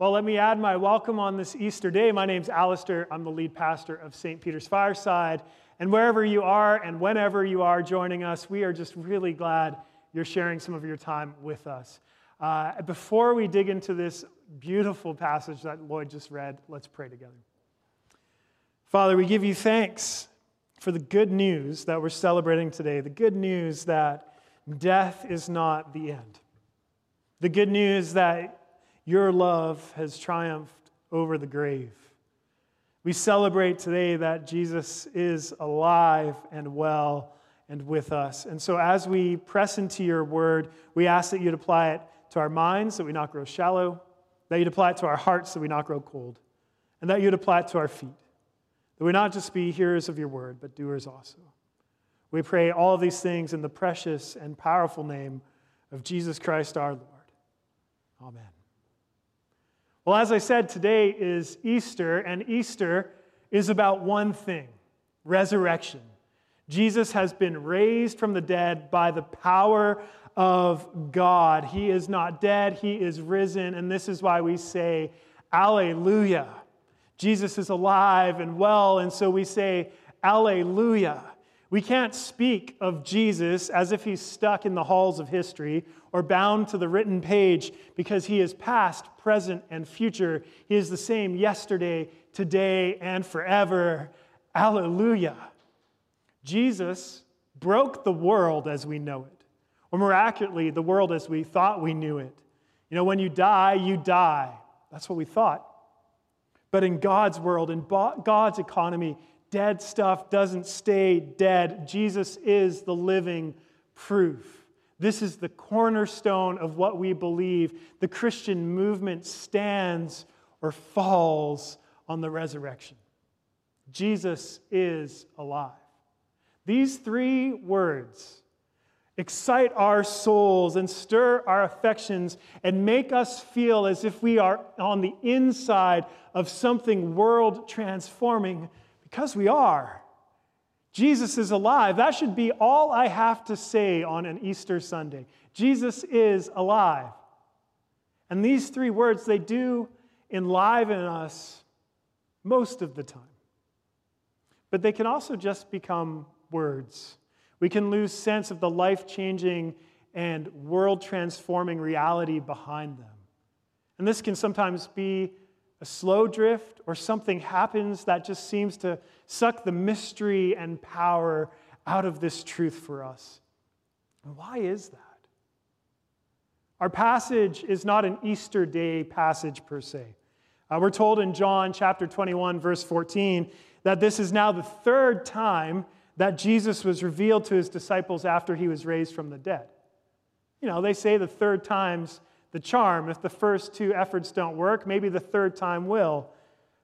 Well, let me add my welcome on this Easter day. My name's Alistair. I'm the lead pastor of St. Peter's Fireside. And wherever you are and whenever you are joining us, we are just really glad you're sharing some of your time with us. Uh, before we dig into this beautiful passage that Lloyd just read, let's pray together. Father, we give you thanks for the good news that we're celebrating today, the good news that death is not the end, the good news that your love has triumphed over the grave. We celebrate today that Jesus is alive and well and with us. And so, as we press into your word, we ask that you'd apply it to our minds, that we not grow shallow, that you'd apply it to our hearts, that we not grow cold, and that you'd apply it to our feet, that we not just be hearers of your word, but doers also. We pray all of these things in the precious and powerful name of Jesus Christ our Lord. Amen. Well, as I said, today is Easter, and Easter is about one thing resurrection. Jesus has been raised from the dead by the power of God. He is not dead, he is risen, and this is why we say, Alleluia. Jesus is alive and well, and so we say, Alleluia. We can't speak of Jesus as if he's stuck in the halls of history or bound to the written page because he is past, present, and future. He is the same yesterday, today, and forever. Alleluia. Jesus broke the world as we know it, or more accurately, the world as we thought we knew it. You know, when you die, you die. That's what we thought. But in God's world, in God's economy, Dead stuff doesn't stay dead. Jesus is the living proof. This is the cornerstone of what we believe. The Christian movement stands or falls on the resurrection. Jesus is alive. These three words excite our souls and stir our affections and make us feel as if we are on the inside of something world transforming because we are. Jesus is alive. That should be all I have to say on an Easter Sunday. Jesus is alive. And these three words, they do enliven us most of the time. But they can also just become words. We can lose sense of the life changing and world transforming reality behind them. And this can sometimes be a slow drift, or something happens that just seems to suck the mystery and power out of this truth for us. And why is that? Our passage is not an Easter Day passage per se. Uh, we're told in John chapter 21, verse 14, that this is now the third time that Jesus was revealed to his disciples after he was raised from the dead. You know, they say the third time's the charm. If the first two efforts don't work, maybe the third time will.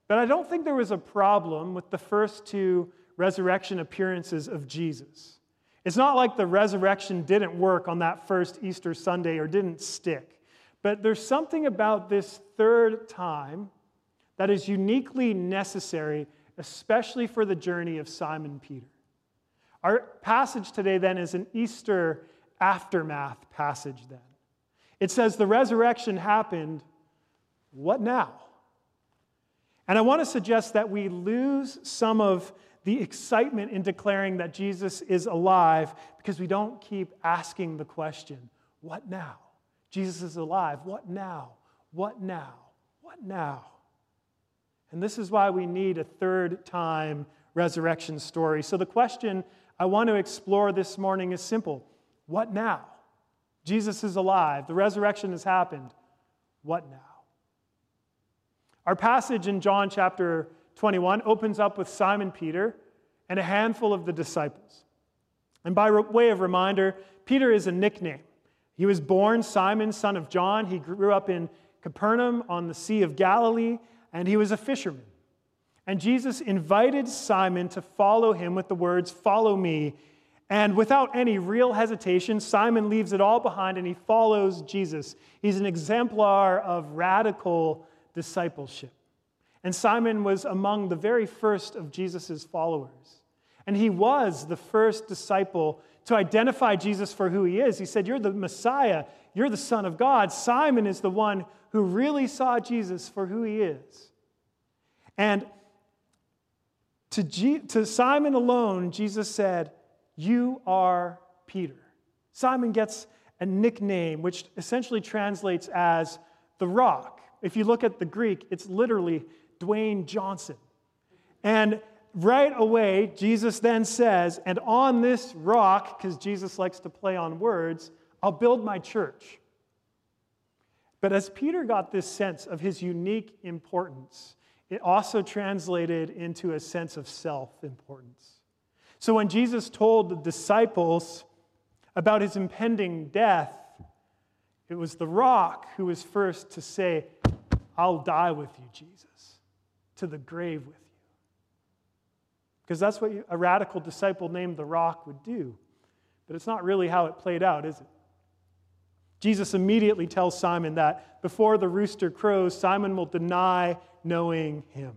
But I don't think there was a problem with the first two resurrection appearances of Jesus. It's not like the resurrection didn't work on that first Easter Sunday or didn't stick. But there's something about this third time that is uniquely necessary, especially for the journey of Simon Peter. Our passage today, then, is an Easter aftermath passage, then. It says the resurrection happened. What now? And I want to suggest that we lose some of the excitement in declaring that Jesus is alive because we don't keep asking the question, What now? Jesus is alive. What now? What now? What now? And this is why we need a third time resurrection story. So the question I want to explore this morning is simple What now? Jesus is alive. The resurrection has happened. What now? Our passage in John chapter 21 opens up with Simon Peter and a handful of the disciples. And by way of reminder, Peter is a nickname. He was born Simon, son of John. He grew up in Capernaum on the Sea of Galilee, and he was a fisherman. And Jesus invited Simon to follow him with the words, Follow me. And without any real hesitation, Simon leaves it all behind and he follows Jesus. He's an exemplar of radical discipleship. And Simon was among the very first of Jesus' followers. And he was the first disciple to identify Jesus for who he is. He said, You're the Messiah, you're the Son of God. Simon is the one who really saw Jesus for who he is. And to, G- to Simon alone, Jesus said, You are Peter. Simon gets a nickname which essentially translates as the rock. If you look at the Greek, it's literally Dwayne Johnson. And right away, Jesus then says, And on this rock, because Jesus likes to play on words, I'll build my church. But as Peter got this sense of his unique importance, it also translated into a sense of self importance. So when Jesus told the disciples about his impending death, it was the rock who was first to say, I'll die with you, Jesus, to the grave with you. Because that's what a radical disciple named the rock would do. But it's not really how it played out, is it? Jesus immediately tells Simon that before the rooster crows, Simon will deny knowing him.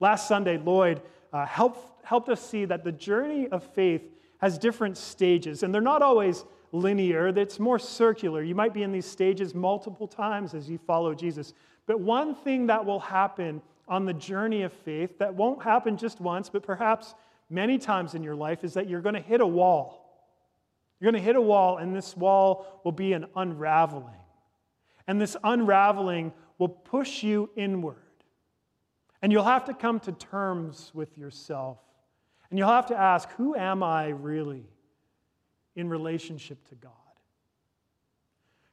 Last Sunday, Lloyd uh, helped, helped us see that the journey of faith has different stages, and they're not always linear, it's more circular. You might be in these stages multiple times as you follow Jesus. But one thing that will happen on the journey of faith that won't happen just once, but perhaps many times in your life is that you're going to hit a wall. You're going to hit a wall, and this wall will be an unraveling. And this unraveling will push you inward. And you'll have to come to terms with yourself. And you'll have to ask, who am I really in relationship to God?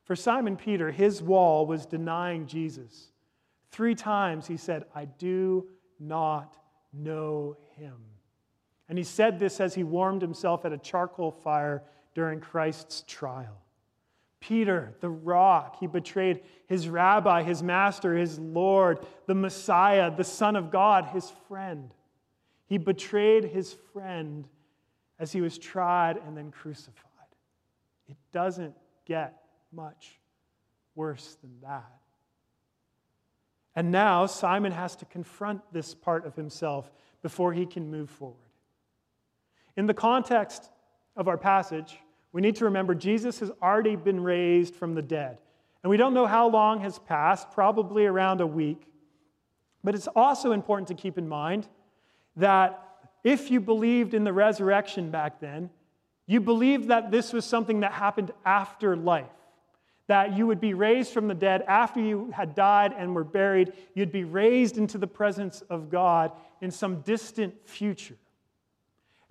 For Simon Peter, his wall was denying Jesus. Three times he said, I do not know him. And he said this as he warmed himself at a charcoal fire during Christ's trial. Peter, the rock, he betrayed his rabbi, his master, his Lord, the Messiah, the Son of God, his friend. He betrayed his friend as he was tried and then crucified. It doesn't get much worse than that. And now Simon has to confront this part of himself before he can move forward. In the context of our passage, we need to remember Jesus has already been raised from the dead. And we don't know how long has passed, probably around a week. But it's also important to keep in mind that if you believed in the resurrection back then, you believed that this was something that happened after life that you would be raised from the dead after you had died and were buried. You'd be raised into the presence of God in some distant future.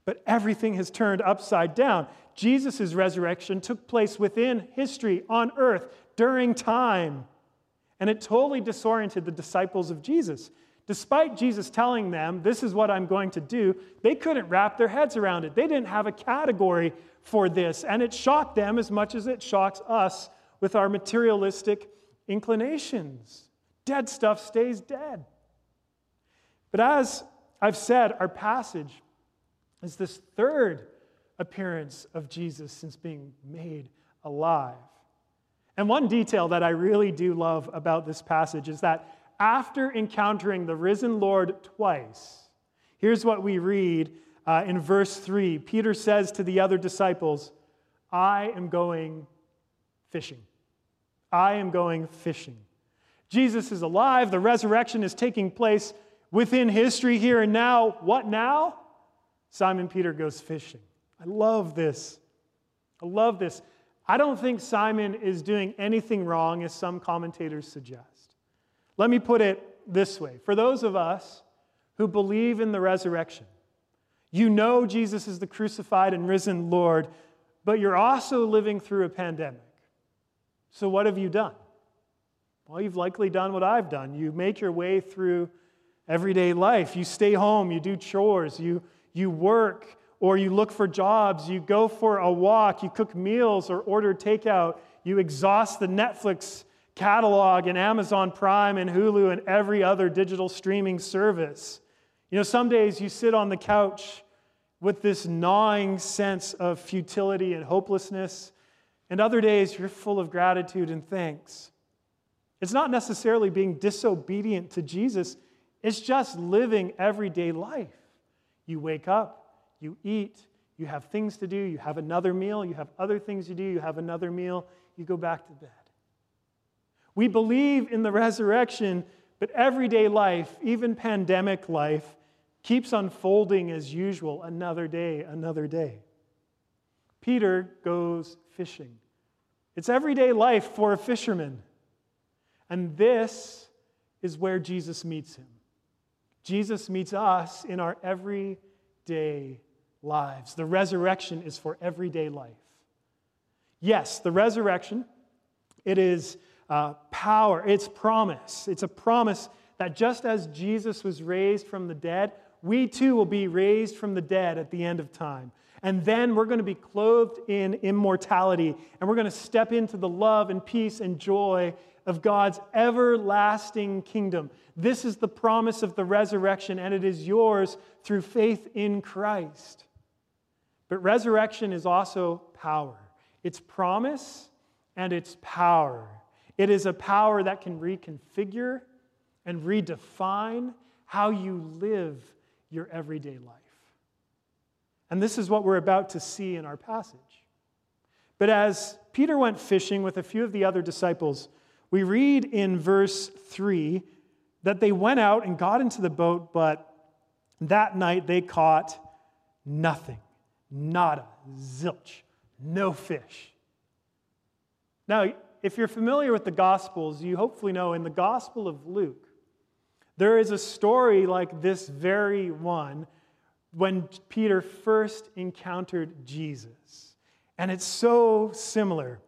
But everything has turned upside down. Jesus' resurrection took place within history on earth during time. And it totally disoriented the disciples of Jesus. Despite Jesus telling them, This is what I'm going to do, they couldn't wrap their heads around it. They didn't have a category for this. And it shocked them as much as it shocks us with our materialistic inclinations. Dead stuff stays dead. But as I've said, our passage is this third appearance of Jesus since being made alive. And one detail that I really do love about this passage is that after encountering the risen Lord twice, here's what we read uh, in verse 3 Peter says to the other disciples, I am going fishing. I am going fishing. Jesus is alive. The resurrection is taking place within history here and now. What now? Simon Peter goes fishing. I love this. I love this. I don't think Simon is doing anything wrong, as some commentators suggest. Let me put it this way for those of us who believe in the resurrection, you know Jesus is the crucified and risen Lord, but you're also living through a pandemic. So, what have you done? Well, you've likely done what I've done. You make your way through everyday life. You stay home, you do chores, you, you work, or you look for jobs, you go for a walk, you cook meals or order takeout, you exhaust the Netflix catalog and Amazon Prime and Hulu and every other digital streaming service. You know, some days you sit on the couch with this gnawing sense of futility and hopelessness. And other days, you're full of gratitude and thanks. It's not necessarily being disobedient to Jesus, it's just living everyday life. You wake up, you eat, you have things to do, you have another meal, you have other things to do, you have another meal, you go back to bed. We believe in the resurrection, but everyday life, even pandemic life, keeps unfolding as usual, another day, another day. Peter goes fishing. It's everyday life for a fisherman. And this is where Jesus meets him. Jesus meets us in our everyday lives. The resurrection is for everyday life. Yes, the resurrection, it is uh, power, it's promise. It's a promise that just as Jesus was raised from the dead, we too will be raised from the dead at the end of time. And then we're going to be clothed in immortality, and we're going to step into the love and peace and joy of God's everlasting kingdom. This is the promise of the resurrection, and it is yours through faith in Christ. But resurrection is also power. It's promise and it's power. It is a power that can reconfigure and redefine how you live your everyday life. And this is what we're about to see in our passage. But as Peter went fishing with a few of the other disciples, we read in verse 3 that they went out and got into the boat, but that night they caught nothing. Nada. Zilch. No fish. Now, if you're familiar with the Gospels, you hopefully know in the Gospel of Luke, there is a story like this very one when Peter first encountered Jesus. And it's so similar.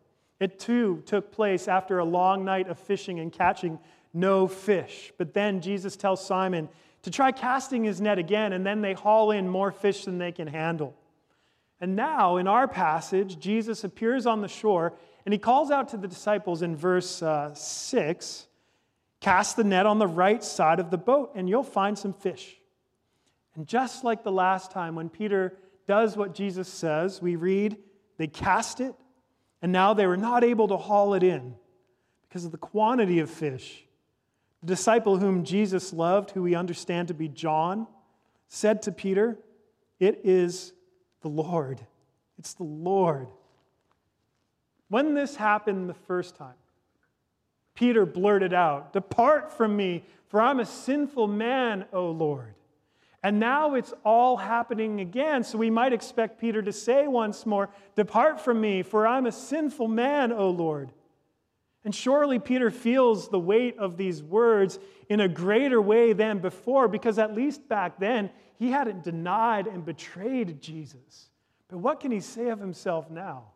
It too took place after a long night of fishing and catching no fish. But then Jesus tells Simon to try casting his net again, and then they haul in more fish than they can handle. And now, in our passage, Jesus appears on the shore and he calls out to the disciples in verse uh, 6 Cast the net on the right side of the boat, and you'll find some fish. And just like the last time when Peter does what Jesus says, we read, they cast it, and now they were not able to haul it in because of the quantity of fish. The disciple whom Jesus loved, who we understand to be John, said to Peter, It is the Lord. It's the Lord. When this happened the first time, Peter blurted out, Depart from me, for I'm a sinful man, O Lord. And now it's all happening again. So we might expect Peter to say once more, Depart from me, for I'm a sinful man, O Lord. And surely Peter feels the weight of these words in a greater way than before, because at least back then he hadn't denied and betrayed Jesus. But what can he say of himself now?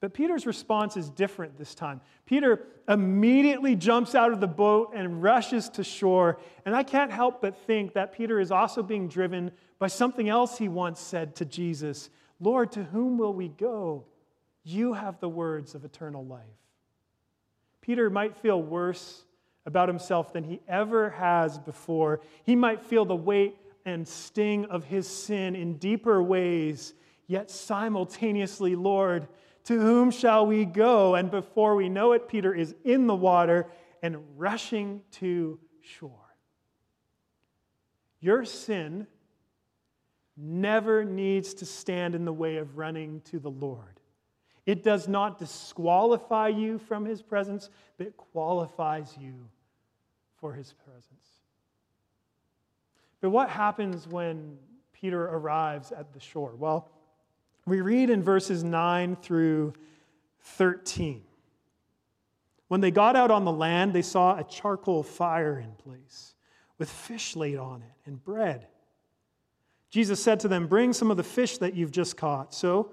But Peter's response is different this time. Peter immediately jumps out of the boat and rushes to shore. And I can't help but think that Peter is also being driven by something else he once said to Jesus Lord, to whom will we go? You have the words of eternal life. Peter might feel worse about himself than he ever has before. He might feel the weight and sting of his sin in deeper ways, yet simultaneously, Lord, to whom shall we go? And before we know it, Peter is in the water and rushing to shore. Your sin never needs to stand in the way of running to the Lord. It does not disqualify you from his presence, but qualifies you for his presence. But what happens when Peter arrives at the shore? Well, we read in verses 9 through 13. When they got out on the land, they saw a charcoal fire in place with fish laid on it and bread. Jesus said to them, Bring some of the fish that you've just caught. So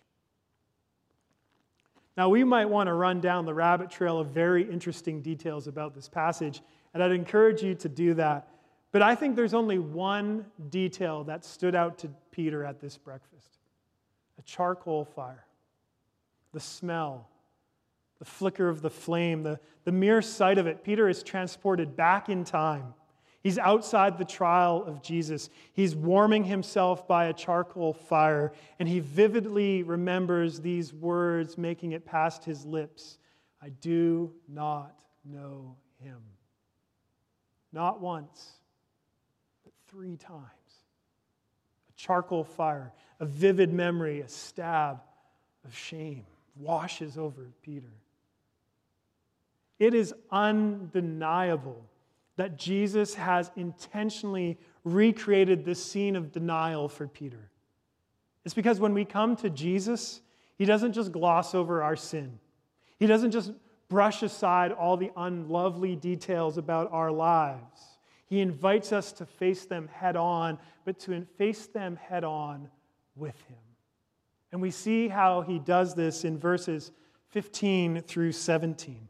Now, we might want to run down the rabbit trail of very interesting details about this passage, and I'd encourage you to do that. But I think there's only one detail that stood out to Peter at this breakfast. A charcoal fire, the smell. The flicker of the flame, the, the mere sight of it, Peter is transported back in time. He's outside the trial of Jesus. He's warming himself by a charcoal fire, and he vividly remembers these words making it past his lips I do not know him. Not once, but three times. A charcoal fire, a vivid memory, a stab of shame washes over Peter. It is undeniable that Jesus has intentionally recreated this scene of denial for Peter. It's because when we come to Jesus, he doesn't just gloss over our sin. He doesn't just brush aside all the unlovely details about our lives. He invites us to face them head on, but to face them head on with Him. And we see how He does this in verses 15 through 17.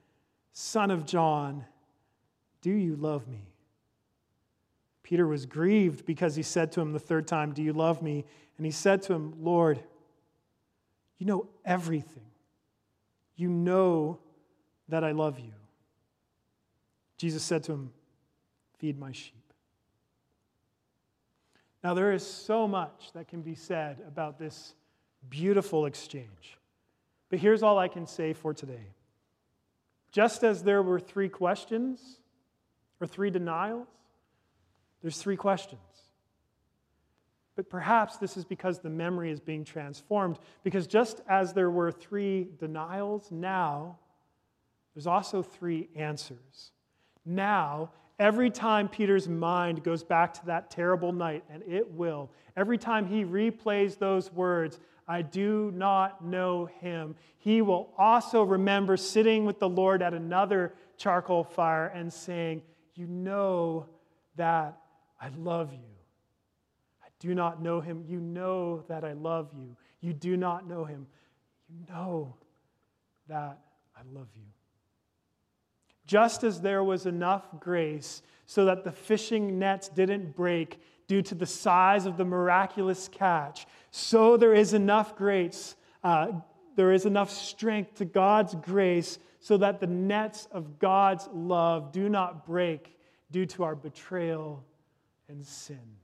son of John, do you love me? Peter was grieved because he said to him the third time, Do you love me? And he said to him, Lord, you know everything. You know that I love you. Jesus said to him, Feed my sheep. Now, there is so much that can be said about this beautiful exchange. But here's all I can say for today. Just as there were three questions or three denials, there's three questions. But perhaps this is because the memory is being transformed. Because just as there were three denials, now there's also three answers. Now, every time Peter's mind goes back to that terrible night, and it will, every time he replays those words, I do not know him. He will also remember sitting with the Lord at another charcoal fire and saying, You know that I love you. I do not know him. You know that I love you. You do not know him. You know that I love you. Just as there was enough grace so that the fishing nets didn't break due to the size of the miraculous catch, so there is enough grace, uh, there is enough strength to God's grace so that the nets of God's love do not break due to our betrayal and sin.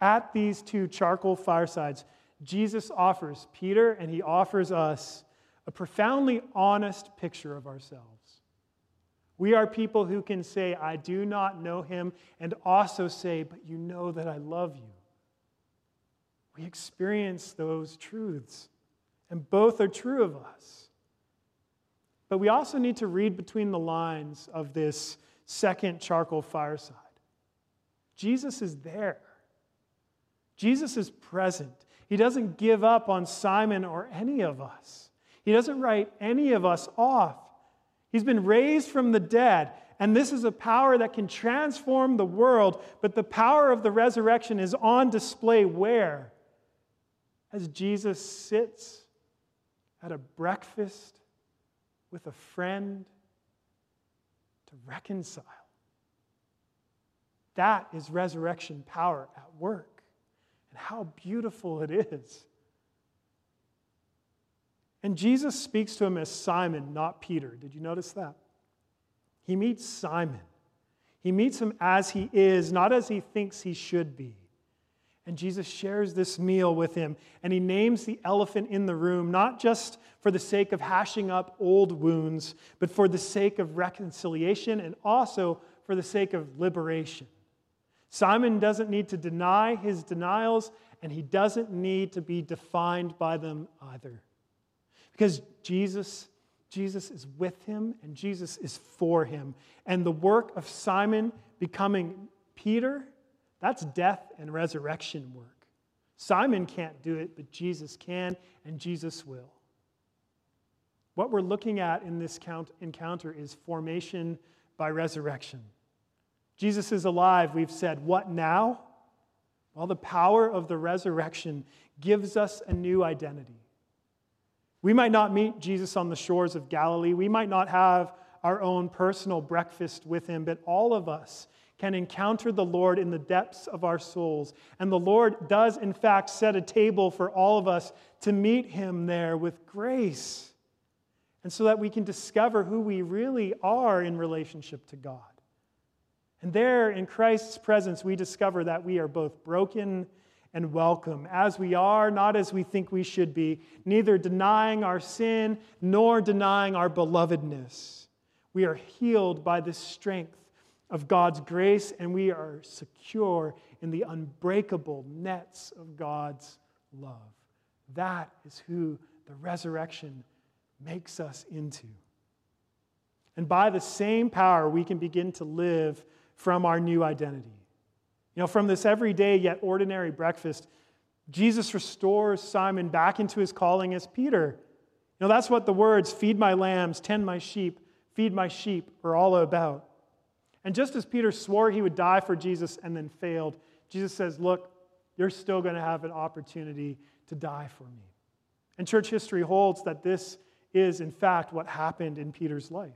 At these two charcoal firesides, Jesus offers Peter and he offers us a profoundly honest picture of ourselves. We are people who can say, I do not know him, and also say, But you know that I love you. We experience those truths, and both are true of us. But we also need to read between the lines of this second charcoal fireside. Jesus is there, Jesus is present. He doesn't give up on Simon or any of us, He doesn't write any of us off. He's been raised from the dead. And this is a power that can transform the world, but the power of the resurrection is on display where? As Jesus sits at a breakfast with a friend to reconcile. That is resurrection power at work. And how beautiful it is. And Jesus speaks to him as Simon, not Peter. Did you notice that? He meets Simon. He meets him as he is, not as he thinks he should be. And Jesus shares this meal with him, and he names the elephant in the room, not just for the sake of hashing up old wounds, but for the sake of reconciliation and also for the sake of liberation. Simon doesn't need to deny his denials, and he doesn't need to be defined by them either. Because Jesus, Jesus is with him and Jesus is for him. And the work of Simon becoming Peter, that's death and resurrection work. Simon can't do it, but Jesus can and Jesus will. What we're looking at in this count, encounter is formation by resurrection. Jesus is alive, we've said. What now? Well, the power of the resurrection gives us a new identity. We might not meet Jesus on the shores of Galilee. We might not have our own personal breakfast with him, but all of us can encounter the Lord in the depths of our souls. And the Lord does, in fact, set a table for all of us to meet him there with grace. And so that we can discover who we really are in relationship to God. And there, in Christ's presence, we discover that we are both broken and welcome, as we are, not as we think we should be, neither denying our sin nor denying our belovedness. We are healed by the strength of God's grace, and we are secure in the unbreakable nets of God's love. That is who the resurrection makes us into. And by the same power, we can begin to live from our new identity. You know, from this everyday yet ordinary breakfast, Jesus restores Simon back into his calling as Peter. You know, that's what the words feed my lambs, tend my sheep, feed my sheep are all about. And just as Peter swore he would die for Jesus and then failed, Jesus says, Look, you're still going to have an opportunity to die for me. And church history holds that this is, in fact, what happened in Peter's life.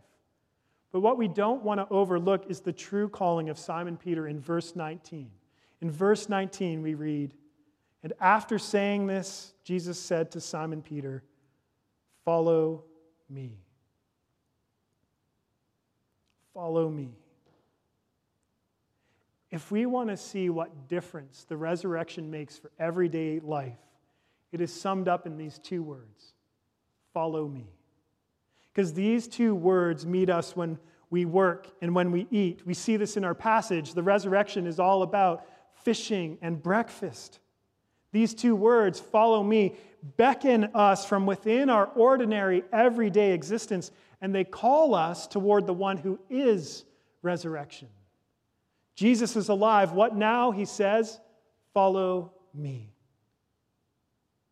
But what we don't want to overlook is the true calling of Simon Peter in verse 19. In verse 19, we read, And after saying this, Jesus said to Simon Peter, Follow me. Follow me. If we want to see what difference the resurrection makes for everyday life, it is summed up in these two words follow me. Because these two words meet us when we work and when we eat. We see this in our passage. The resurrection is all about fishing and breakfast. These two words, follow me, beckon us from within our ordinary, everyday existence, and they call us toward the one who is resurrection. Jesus is alive. What now? He says, follow me.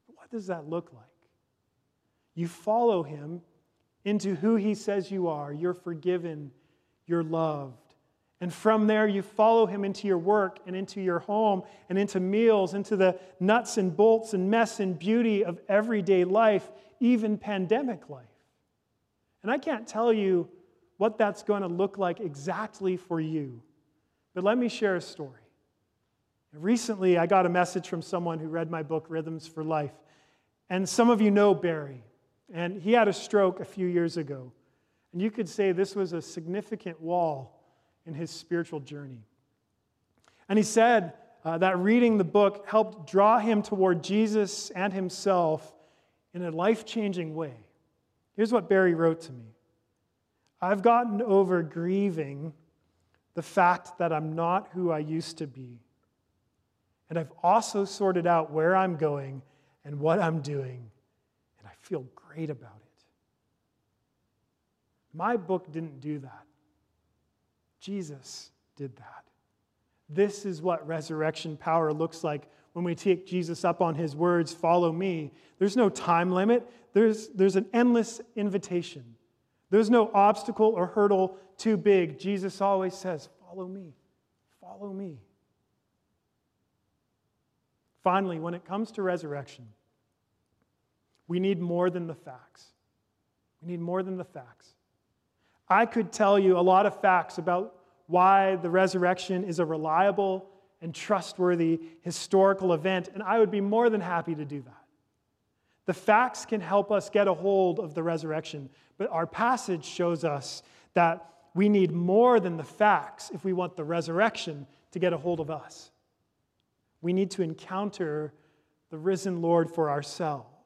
What does that look like? You follow him into who He says you are. You're forgiven, you're loved. And from there, you follow Him into your work and into your home and into meals, into the nuts and bolts and mess and beauty of everyday life, even pandemic life. And I can't tell you what that's going to look like exactly for you, but let me share a story. Recently, I got a message from someone who read my book, Rhythms for Life. And some of you know Barry. And he had a stroke a few years ago. And you could say this was a significant wall in his spiritual journey. And he said uh, that reading the book helped draw him toward Jesus and himself in a life changing way. Here's what Barry wrote to me I've gotten over grieving the fact that I'm not who I used to be. And I've also sorted out where I'm going and what I'm doing. Feel great about it. My book didn't do that. Jesus did that. This is what resurrection power looks like when we take Jesus up on his words, follow me. There's no time limit, there's, there's an endless invitation. There's no obstacle or hurdle too big. Jesus always says, Follow me, follow me. Finally, when it comes to resurrection, we need more than the facts. We need more than the facts. I could tell you a lot of facts about why the resurrection is a reliable and trustworthy historical event, and I would be more than happy to do that. The facts can help us get a hold of the resurrection, but our passage shows us that we need more than the facts if we want the resurrection to get a hold of us. We need to encounter the risen Lord for ourselves.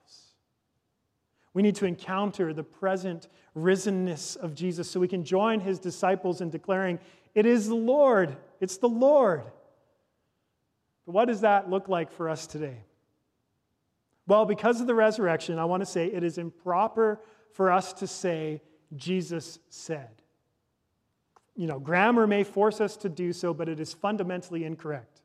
We need to encounter the present risenness of Jesus so we can join his disciples in declaring, It is the Lord. It's the Lord. But what does that look like for us today? Well, because of the resurrection, I want to say it is improper for us to say, Jesus said. You know, grammar may force us to do so, but it is fundamentally incorrect.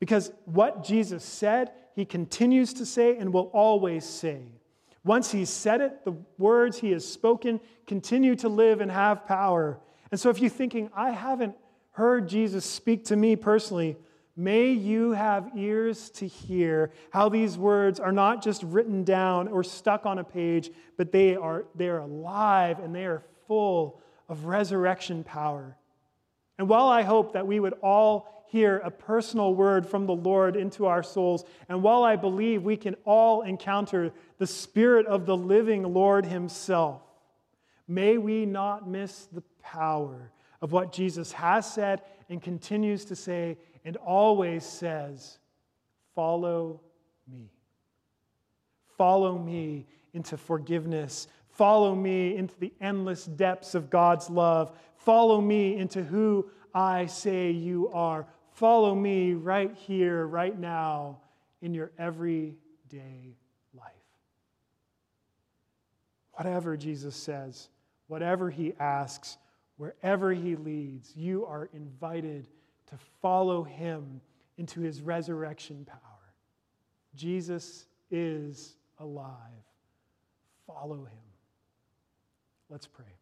Because what Jesus said, he continues to say and will always say. Once he's said it, the words he has spoken continue to live and have power. And so if you're thinking, I haven't heard Jesus speak to me personally, may you have ears to hear how these words are not just written down or stuck on a page, but they are, they are alive and they are full of resurrection power. And while I hope that we would all hear a personal word from the Lord into our souls, and while I believe we can all encounter the Spirit of the living Lord Himself, may we not miss the power of what Jesus has said and continues to say and always says follow me. Follow me into forgiveness. Follow me into the endless depths of God's love. Follow me into who I say you are. Follow me right here, right now, in your everyday life. Whatever Jesus says, whatever he asks, wherever he leads, you are invited to follow him into his resurrection power. Jesus is alive. Follow him. Let's pray.